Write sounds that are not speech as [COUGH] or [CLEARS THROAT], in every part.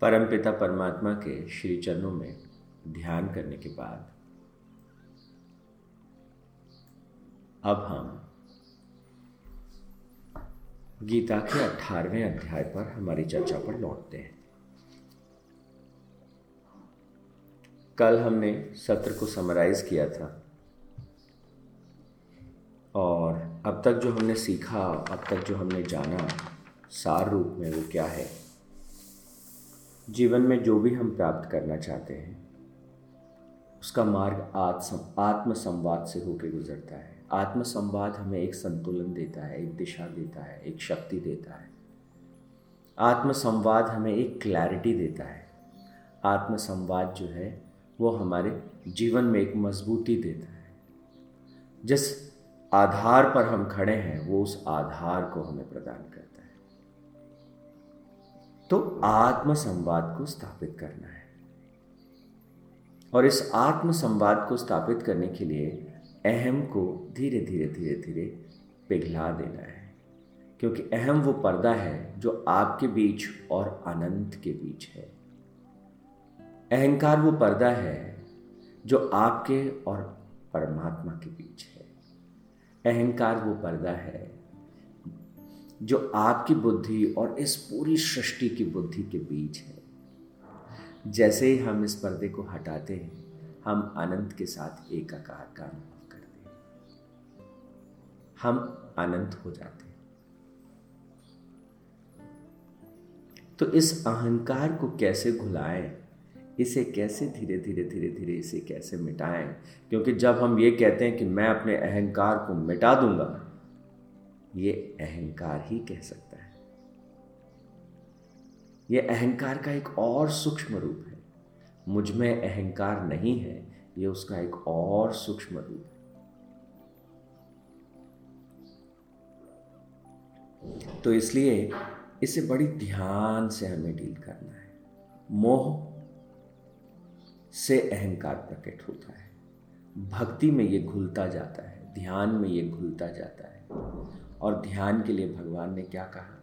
परमपिता परमात्मा के श्री चरणों में ध्यान करने के बाद। अब हम गीता के अठारहवें अध्याय पर हमारी चर्चा पर लौटते हैं। कल हमने सत्र को समराइज किया था और अब तक जो हमने सीखा, अब तक जो हमने जाना, सार रूप में वो क्या है? जीवन में जो भी हम प्राप्त करना चाहते हैं, उसका मार्ग आत्म, आत्मसंवाद से होकर गुजरता है। आत्मसंवाद हमें एक संतुलन देता है, एक दिशा देता है, एक शक्ति देता है। आत्मसंवाद हमें एक क्लैरिटी देता है। आत्मसंवाद जो है, वो हमारे जीवन में एक मजबूती देता है। जिस आधार पर हम खड़े हैं, वो उस आधार को हमें प्रदान करता है। तो आत्म संवाद को स्थापित करना है। और इस आत्म संवाद को स्थापित करने के लिए अहम को धीरे धीरे धीरे धीरे पिघला देना है। क्योंकि अहम वो पर्दा है जो आपके बीच और अनंत के बीच है। अहंकार वो पर्दा है जो आपके और परमात्मा के बीच है। अहंकार वो पर्दा है जो आपकी बुद्धि और इस पूरी सृष्टि की बुद्धि के बीच है। जैसे ही हम इस पर्दे को हटाते हैं, हम अनंत के साथ एकाकार का अनुभव करते हैं। हम अनंत हो जाते हैं। तो इस अहंकार को कैसे घुलाएँ, इसे कैसे धीरे धीरे धीरे धीरे इसे कैसे मिटाएँ? क्योंकि जब हम ये कहते हैं कि मैं अपने अहंकार को मिटा दूँगा ये अहंकार ही कह सकता है। ये अहंकार का एक और सूक्ष्म रूप है। मुझमें अहंकार नहीं है, ये उसका एक और सूक्ष्म रूप है। तो इसलिए इसे बड़ी ध्यान से हमें डील करना है। मोह से अहंकार प्रकट होता है। भक्ति में ये घुलता जाता है, ध्यान में ये घुलता जाता है। और ध्यान के लिए भगवान ने क्या कहा?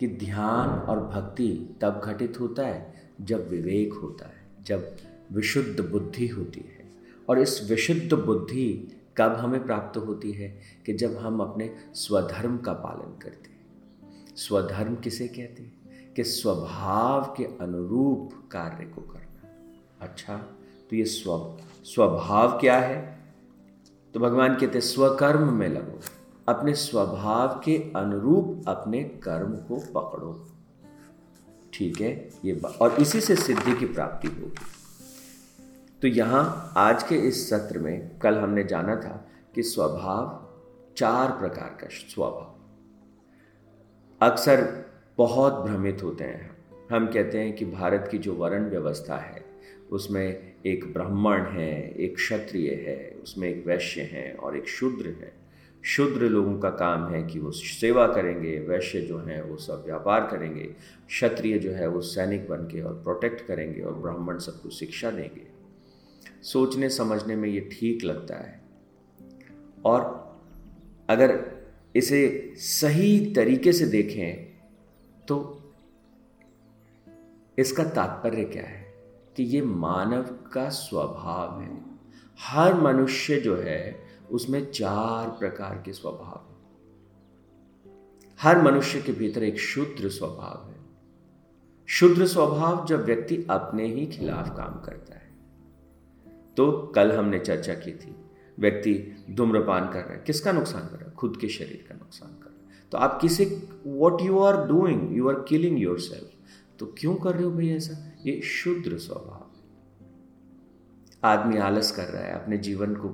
कि ध्यान और भक्ति तब घटित होता है जब विवेक होता है, जब विशुद्ध बुद्धि होती है। और इस विशुद्ध बुद्धि कब हमें प्राप्त होती है? कि जब हम अपने स्वधर्म का पालन करते हैं। स्वधर्म किसे कहते हैं? कि स्वभाव के अनुरूप कार्य को करना। अच्छा तो ये स्व, स्वभाव क्या है? तो भगवान कहते स्वकर्म में लगो, अपने स्वभाव के अनुरूप अपने कर्म को पकड़ो। ठीक है, ये और इसी से सिद्धि की प्राप्ति होगी। तो यहाँ, आज के इस सत्र में, कल हमने जाना था कि स्वभाव, चार प्रकार का स्वभाव। अक्सर बहुत भ्रमित होते हैं। हम कहते हैं कि भारत की जो वर्ण व्यवस्था है उसमें एक ब्राह्मण है, एक क्षत्रिय है, उसमें एक वैश्य है और एक शूद्र है। शूद्र लोगों का काम है कि वो सेवा करेंगे, वैश्य जो हैं वो सब व्यापार करेंगे, क्षत्रिय जो है वो सैनिक बन के और प्रोटेक्ट करेंगे और ब्राह्मण सबको शिक्षा देंगे। सोचने समझने में ये ठीक लगता है। और अगर इसे सही तरीके से देखें तो इसका तात्पर्य क्या है? कि ये मानव का स्वभाव है। हर मनुष्य जो है, उसमें चार प्रकार के स्वभाव है। हर मनुष्य के भीतर एक शुद्र स्वभाव है। शुद्र स्वभाव जब व्यक्ति अपने ही खिलाफ काम करता है। तो कल हमने चर्चा की थी, व्यक्ति धूम्रपान कर रहा है, किसका नुकसान कर रहा है? खुद के शरीर का नुकसान कर रहा है। तो आप किसे what you are doing you are killing yourself तो क्यों कर रहे हो भाई ऐसा? ये शुद्र स्वभाव आदमी आलस कर रहा है अपने जीवन को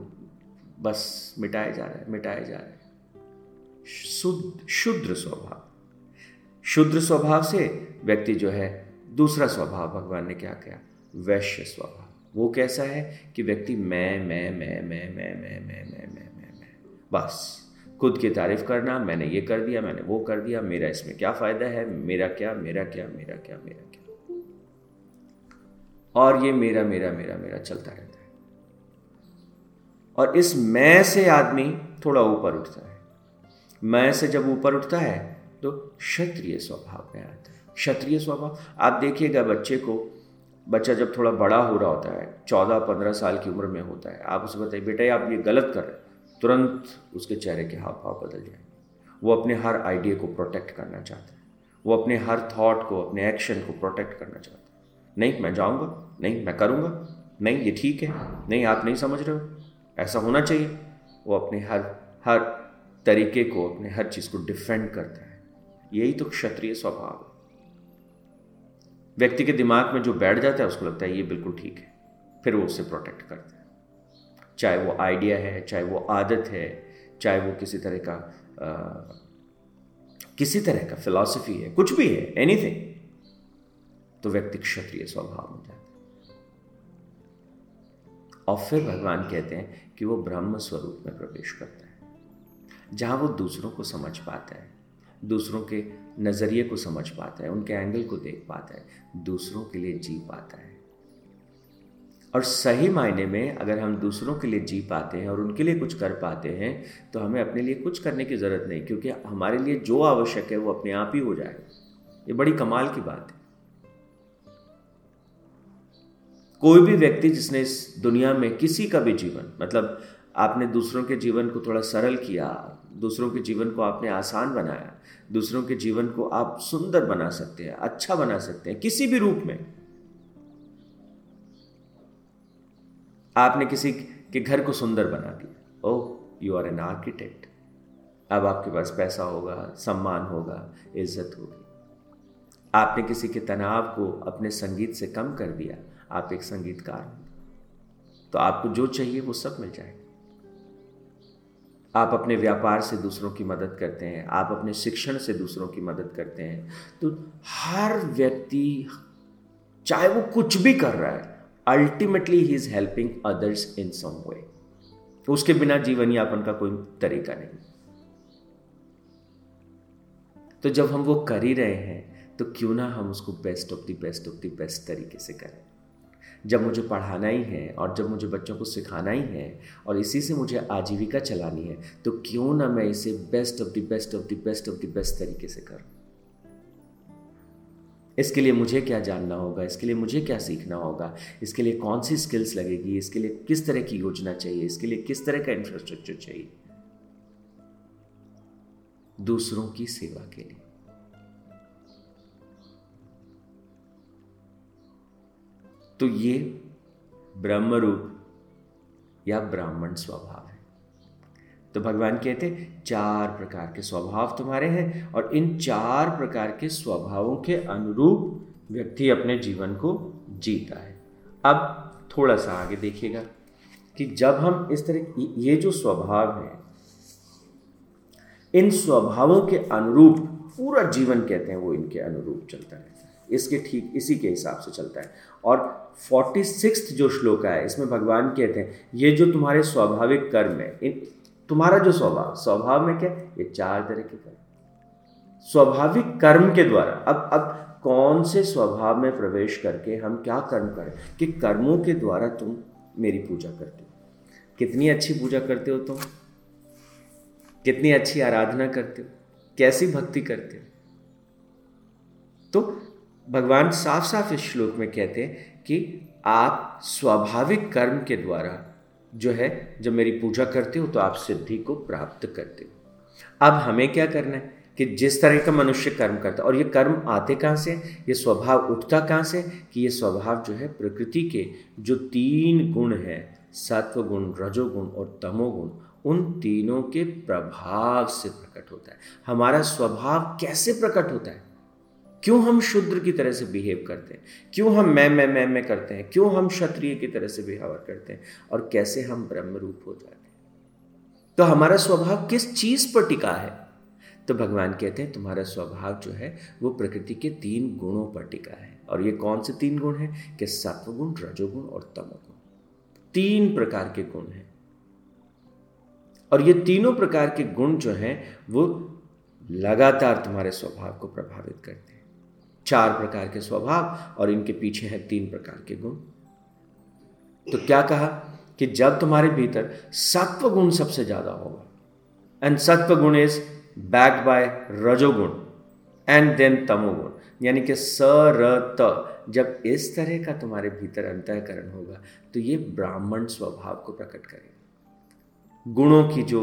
बस मिटाए जा रहा है मिटाए जा रहा है शुद्ध शुद्र स्वभाव शुद्र स्वभाव से व्यक्ति जो है दूसरा स्वभाव भगवान ने क्या किया वैश्य स्वभाव वो कैसा है कि व्यक्ति मैं मैं मैं मैं मैं मैं मैं मैं मैं मैं मैं बस खुद की तारीफ़ करना मैंने ये कर दिया मैंने वो कर दिया मेरा इसमें क्या फ़ायदा है मेरा क्या मेरा क्या मेरा क्या मेरा क्या और ये मेरा मेरा मेरा मेरा चलता रहता है। और इस मैं से आदमी थोड़ा ऊपर उठता है। मैं से जब ऊपर उठता है तो क्षत्रिय स्वभाव में आता है। क्षत्रिय स्वभाव, आप देखिएगा बच्चे को, बच्चा जब थोड़ा बड़ा हो रहा होता है चौदह पंद्रह साल की उम्र में होता है, आप उसे बताइए, बेटा, आप ये गलत कर रहे हैं। तुरंत उसके चेहरे के हाव भाव बदल जाएँगे। वो अपने हर आइडिया को प्रोटेक्ट करना चाहता है। वो अपने हर थॉट को, अपने एक्शन को प्रोटेक्ट करना चाहता है। नहीं मैं जाऊँगा नहीं मैं करूँगा। नहीं ये ठीक है। नहीं आप नहीं समझ रहे हो। ऐसा होना चाहिए। वो अपने हर हर तरीके को अपने हर चीज़ को डिफेंड करता है। यही तो क्षत्रिय स्वभाव है। व्यक्ति के दिमाग में जो बैठ जाता है उसको लगता है ये बिल्कुल ठीक है। फिर वो उससे प्रोटेक्ट करता है। चाहे वो आइडिया है चाहे वो आदत है चाहे वो किसी तरह का आ, किसी तरह का फिलॉसफी है कुछ भी है एनीथिंग तो व्यक्ति क्षत्रिय स्वभाव में जाता है। और फिर भगवान कहते हैं कि वो ब्रह्म स्वरूप में प्रवेश करता है। जहाँ वो दूसरों को समझ पाता है, दूसरों के नज़रिए को समझ पाता है, उनके एंगल को देख पाता है, दूसरों के लिए जी पाता है। और सही मायने में अगर हम दूसरों के लिए जी पाते हैं और उनके लिए कुछ कर पाते हैं तो हमें अपने लिए कुछ करने की ज़रूरत नहीं, क्योंकि हमारे लिए जो आवश्यक है वो अपने आप ही हो जाएगा। ये बड़ी कमाल की बात है। कोई भी व्यक्ति जिसने इस दुनिया में किसी का भी जीवन मतलब आपने दूसरों के जीवन को थोड़ा सरल किया, दूसरों के जीवन को आपने आसान बनाया, दूसरों के जीवन को आप सुंदर बना सकते हैं अच्छा बना सकते हैं, किसी भी रूप में। आपने किसी के घर को सुंदर बना दिया। Oh you are an architect अब आपके पास पैसा होगा, सम्मान होगा, इज़्ज़त होगी। आपने किसी के तनाव को अपने संगीत से कम कर दिया। आप एक संगीतकार हो। तो आपको जो चाहिए वो सब मिल जाएगा आप अपने व्यापार से दूसरों की मदद करते हैं, आप अपने शिक्षण से दूसरों की मदद करते हैं तो हर व्यक्ति, चाहे वो कुछ भी कर रहा है ultimately he is helping others in some way उसके बिना जीवन यापन का कोई तरीका नहीं। तो जब हम वो कर ही रहे हैं तो क्यों ना हम उसको best of the best of the best तरीके से करें। जब मुझे पढ़ाना ही है और जब मुझे बच्चों को सिखाना ही है और इसी से मुझे आजीविका चलानी है तो क्यों ना मैं इसे best of the best of the best of the best तरीके से करूँ? इसके लिए मुझे क्या जानना होगा? इसके लिए मुझे क्या सीखना होगा? इसके लिए कौन सी स्किल्स लगेगी? इसके लिए किस तरह की योजना चाहिए? इसके लिए किस तरह का इंफ्रास्ट्रक्चर चाहिए? दूसरों की सेवा के लिए। तो ये ब्रह्म रूप या ब्राह्मण स्वभाव है। तो भगवान कहते चार प्रकार के स्वभाव तुम्हारे हैं और इन चार प्रकार के स्वभावों के अनुरूप व्यक्ति अपने जीवन को जीता है। अब थोड़ा सा आगे देखिएगा कि जब हम इस तरह ये जो स्वभाव है, इन स्वभावों के अनुरूप पूरा जीवन कहते हैं, वो इनके अनुरूप चलता रहता है। इसके ठीक इसी के हिसाब से चलता है। और फोर्टी सिक्स जो श्लोक है, इसमें भगवान कहते हैं, ये जो तुम्हारे स्वाभाविक कर्म है, इन, तुम्हारा जो स्वभाव स्वभाव में क्या? ये चार तरह के कर्म स्वाभाविक कर्म के द्वारा, अब अब कौन से स्वभाव में प्रवेश करके हम क्या कर्म करें? कि कर्मों के द्वारा तुम मेरी पूजा करते हो। कितनी अच्छी पूजा करते हो तुम? कितनी अच्छी आराधना करते हो? कैसी भक्ति करते हो? तो भगवान साफ़ साफ़ इस श्लोक में कहते हैं कि आप स्वाभाविक कर्म के द्वारा जो है, जब मेरी पूजा करते हो तो आप सिद्धि को प्राप्त करते हो। अब हमें क्या करना है कि जिस तरह का मनुष्य कर्म करता है, और ये कर्म आते कहाँ से ये स्वभाव उठता कहाँ से कि ये स्वभाव जो है, प्रकृति के जो तीन गुण हैं सत्व गुण रजोगुण और तमोगुण, उन तीनों के प्रभाव से प्रकट होता है। हमारा स्वभाव कैसे प्रकट होता है? क्यों हम शुद्र की तरह से बिहेव करते हैं? क्यों हम मैं मैं मैं मैं करते हैं? क्यों हम क्षत्रिय की तरह से बिहेव करते हैं? और कैसे हम ब्रह्म रूप हो जाते हैं? तो हमारा स्वभाव किस चीज़ पर टिका है? तो भगवान कहते हैं, तुम्हारा स्वभाव जो है, वो प्रकृति के तीन गुणों पर टिका है। और ये कौन से तीन गुण हैं? कि सत्वगुण, रजोगुण और तमोगुण। तीन प्रकार के गुण हैं। और ये तीनों प्रकार के गुण जो हैं, वो लगातार तुम्हारे स्वभाव को प्रभावित करते हैं। चार प्रकार के स्वभाव और इनके पीछे है तीन प्रकार के गुण। तो क्या कहा कि जब तुम्हारे भीतर सत्व गुण सबसे ज़्यादा होगा एंड सत्व गुण इज़ बैक बाय रजोगुण एंड देन तमोगुण यानी कि स र त जब इस तरह का तुम्हारे भीतर अंतःकरण होगा तो ये ब्राह्मण स्वभाव को प्रकट करेगा। गुणों की जो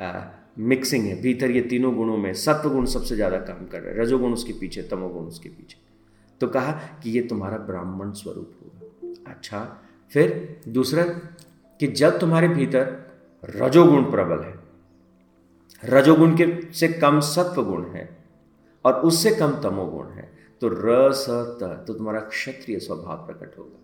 आ, मिक्सिंग है, भीतर ये तीनों गुणों में सत्व गुण सबसे ज़्यादा काम कर रहा है, रजोगुण उसके पीछे, तमोगुण उसके पीछे। तो कहा कि ये तुम्हारा ब्राह्मण स्वरूप होगा। अच्छा फिर दूसरा कि जब तुम्हारे भीतर रजोगुण प्रबल है, रजोगुण के से कम सत्व गुण है और उससे कम तमोगुण है तो र, स, त तो तुम्हारा क्षत्रिय स्वभाव प्रकट होगा।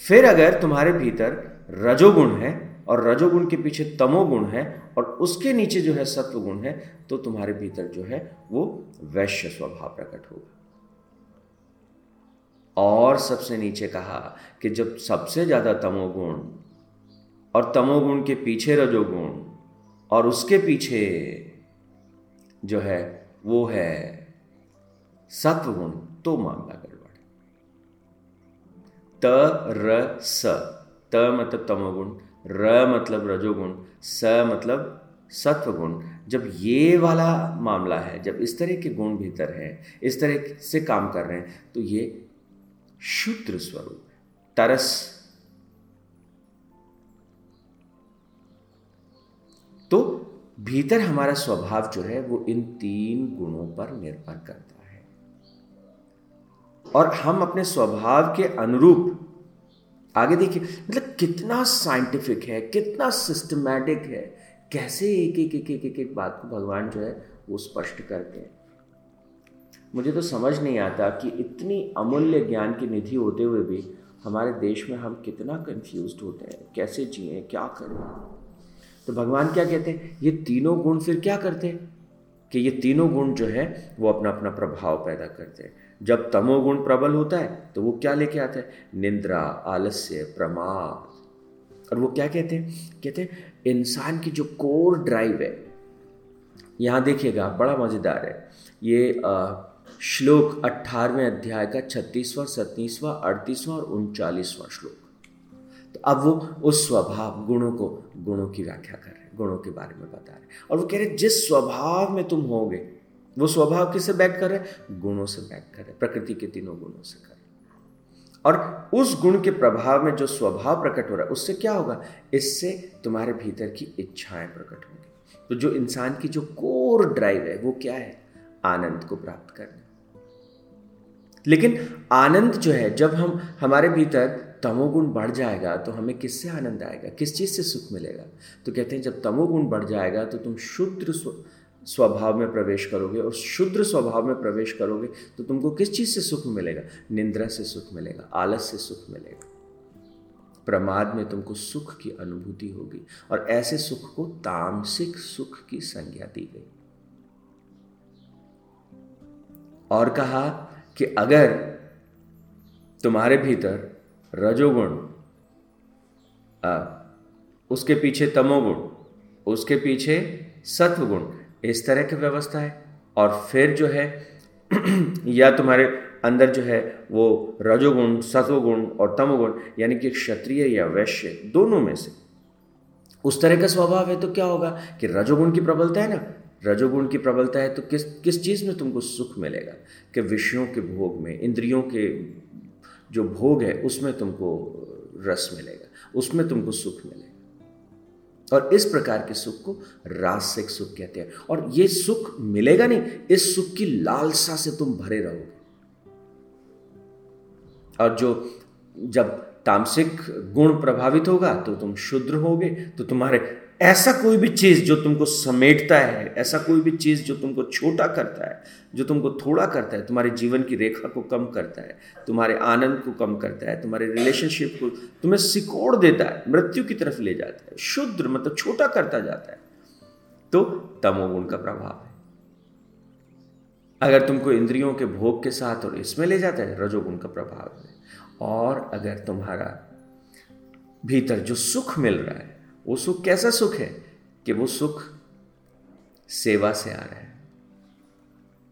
फिर अगर तुम्हारे भीतर रजोगुण है और रजोगुण के पीछे तमोगुण है और उसके नीचे जो है सत्वगुण है तो तुम्हारे भीतर जो है वो वैश्य स्वभाव प्रकट होगा। और सबसे नीचे कहा कि जब सबसे ज़्यादा तमोगुण और तमोगुण के पीछे रजोगुण और उसके पीछे जो है वो है सत्वगुण तो मामला गड़बड़ त, र, स, त मतलब तमोगुण र मतलब रजोगुण, स मतलब सत्व गुण जब ये वाला मामला है, जब इस तरह के गुण भीतर है, इस तरह से काम कर रहे हैं तो ये शुद्र स्वरूप, तरस। तो भीतर हमारा स्वभाव जो है, वो इन तीन गुणों पर निर्भर करता है। और हम अपने स्वभाव के अनुरूप आगे देखिए मतलब कितना साइंटिफिक है कितना सिस्टमैटिक है कैसे एक एक एक एक एक, एक बात को भगवान जो है वो स्पष्ट करते हैं। मुझे तो समझ नहीं आता कि इतनी अमूल्य ज्ञान की निधि होते हुए भी हमारे देश में हम कितना कंफ्यूज होते हैं कैसे जिए क्या करें। तो भगवान क्या कहते हैं ये तीनों गुण फिर क्या करते हैं? कि ये तीनों गुण जो है वो अपना अपना प्रभाव पैदा करते हैं। जब तमोगुण प्रबल होता है तो वो क्या लेके आता है? निंद्रा आलस्य प्रमाद और वो क्या कहते हैं? कहते हैं इंसान की जो कोर ड्राइव है यहाँ देखिएगा बड़ा मज़ेदार है। ये आ, श्लोक अट्ठारहवें अध्याय का छत्तीसवां सत्तीसवां अड़तीसवां और उनचालीसवां श्लोक। तो अब वो उस स्वभाव गुणों को गुणों की व्याख्या कर रहे हैं गुणों के बारे में बता रहे हैं। और वो कह रहे जिस स्वभाव में तुम होगे वो स्वभाव किससे बैक कर रहे गुणों से बैक कर रहे प्रकृति के तीनों गुणों से कर और उस गुण के प्रभाव में जो स्वभाव प्रकट हो रहा है, उससे क्या होगा? इससे तुम्हारे भीतर की इच्छाएँ प्रकट होंगी। तो जो इंसान की जो कोर ड्राइव है, वो क्या है? आनंद को प्राप्त करना। लेकिन आनंद जो है, जब हम, हमारे भीतर तमोगुण बढ़ जाएगा तो हमें किससे आनंद आएगा? किस चीज़ से सुख मिलेगा? तो कहते हैं, जब तमोगुण बढ़ जाएगा तो तुम शुद्ध स्वभाव में प्रवेश करोगे और शुद्र स्वभाव में प्रवेश करोगे तो तुमको किस चीज़ से सुख मिलेगा? निंद्रा से सुख मिलेगा, आलस से सुख मिलेगा। प्रमाद में तुमको सुख की अनुभूति होगी और ऐसे सुख को तामसिक सुख की संज्ञा दी गई। और कहा कि अगर तुम्हारे भीतर रजोगुण उसके पीछे तमोगुण, उसके पीछे सत्वगुण इस तरह की व्यवस्था है और फिर जो है, [CLEARS THROAT] या तुम्हारे अंदर जो है वो रजोगुण, सत्वगुण और तमोगुण, यानी कि क्षत्रिय या वैश्य, दोनों में से। उस तरह का स्वभाव है तो क्या होगा कि रजोगुण की प्रबलता है ना? रजोगुण की प्रबलता है तो किस किस चीज़ में तुमको सुख मिलेगा? कि विषयों के भोग में, इंद्रियों के जो भोग है, उसमें तुमको रस मिलेगा, उसमें तुमको सुख मिलेगा। और इस प्रकार के सुख को रासिक सुख कहते हैं। और ये सुख मिलेगा नहीं, इस सुख की लालसा से तुम भरे रहोगे। और जो, जब तामसिक गुण प्रभावित होगा तो तुम शुद्र होगे तो तुम्हारे ऐसा कोई भी चीज़ जो तुमको समेटता है, ऐसा कोई भी चीज़ जो तुमको छोटा करता है, जो तुमको थोड़ा करता है, तुम्हारे जीवन की रेखा को कम करता है, तुम्हारे आनंद को कम करता है, तुम्हारे रिलेशनशिप को तुम्हें सिकोड़ देता है, मृत्यु की तरफ़ ले जाता है, शुद्र मतलब छोटा करता जाता है तो तमोगुण का प्रभाव है। अगर तुमको इंद्रियों के भोग के साथ और इसमें ले जाता है रजोगुण का प्रभाव है। और अगर तुम्हारा भीतर जो सुख मिल रहा है वो सुख कैसा सुख है कि वो सुख सेवा से आ रहा है?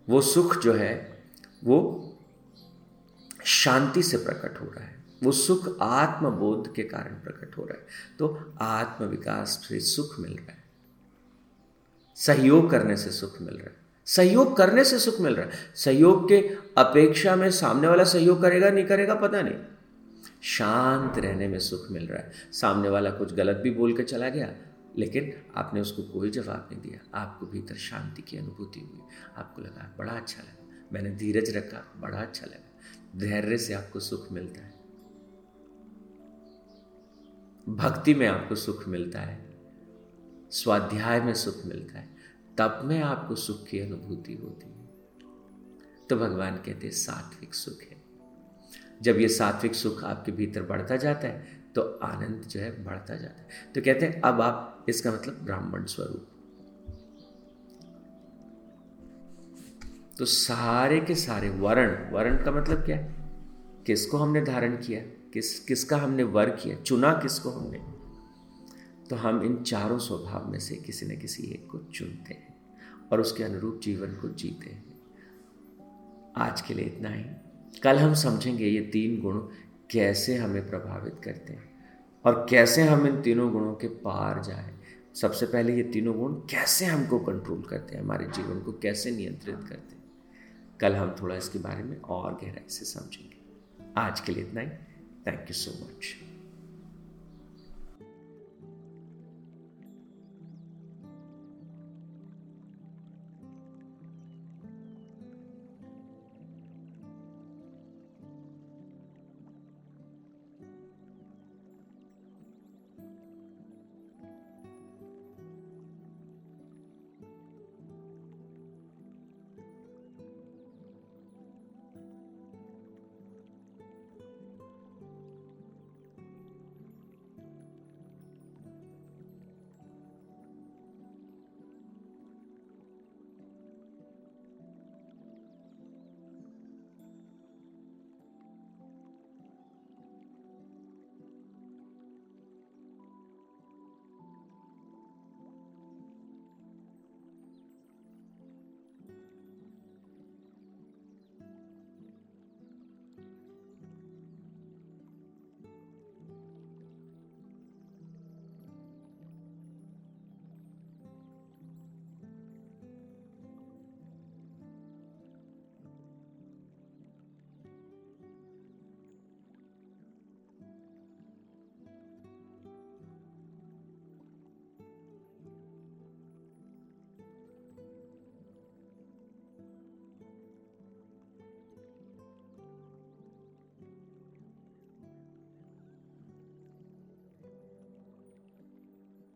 वो सुख जो है, वो शांति से प्रकट हो रहा है। वो सुख आत्मबोध के कारण प्रकट हो रहा है। तो आत्म विकास से सुख मिल रहा है। सहयोग करने से सुख मिल रहा है। सहयोग करने से सुख मिल रहा है। सहयोग के अपेक्षा में सामने वाला सहयोग करेगा, नहीं करेगा, पता नहीं। शांत रहने में सुख मिल रहा है। सामने वाला कुछ गलत भी बोल के चला गया, लेकिन आपने उसको कोई जवाब नहीं दिया। आपको भीतर शांति की अनुभूति हुई। आपको लगा, बड़ा अच्छा लगा। मैंने धीरज रखा, बड़ा अच्छा लगा। धैर्य से आपको सुख मिलता है। भक्ति में आपको सुख मिलता है। स्वाध्याय में सुख मिलता है। तप में आपको सुख की अनुभूति होती है। तो भगवान कहते सात्विक सुख है। जब ये सात्विक सुख आपके भीतर बढ़ता जाता है तो आनंद जो है बढ़ता जाता है। तो कहते हैं, अब आप इसका मतलब ब्राह्मण स्वरूप। तो सारे के सारे वर्ण वर्ण का मतलब क्या है? किसको हमने धारण किया? किस, किसका हमने वर किया? चुना किसको हमने? तो हम इन चारों स्वभाव में से किसी न किसी एक को चुनते हैं और उसके अनुरूप जीवन को जीते हैं। आज के लिए इतना ही। कल हम समझेंगे ये तीन गुण कैसे हमें प्रभावित करते हैं और कैसे हम इन तीनों गुणों के पार जाए। सबसे पहले ये तीनों गुण कैसे हमको कंट्रोल करते हैं, हमारे जीवन को कैसे नियंत्रित करते हैं। कल हम थोड़ा इसके बारे में और गहराई से समझेंगे। आज के लिए इतना ही। Thank you so much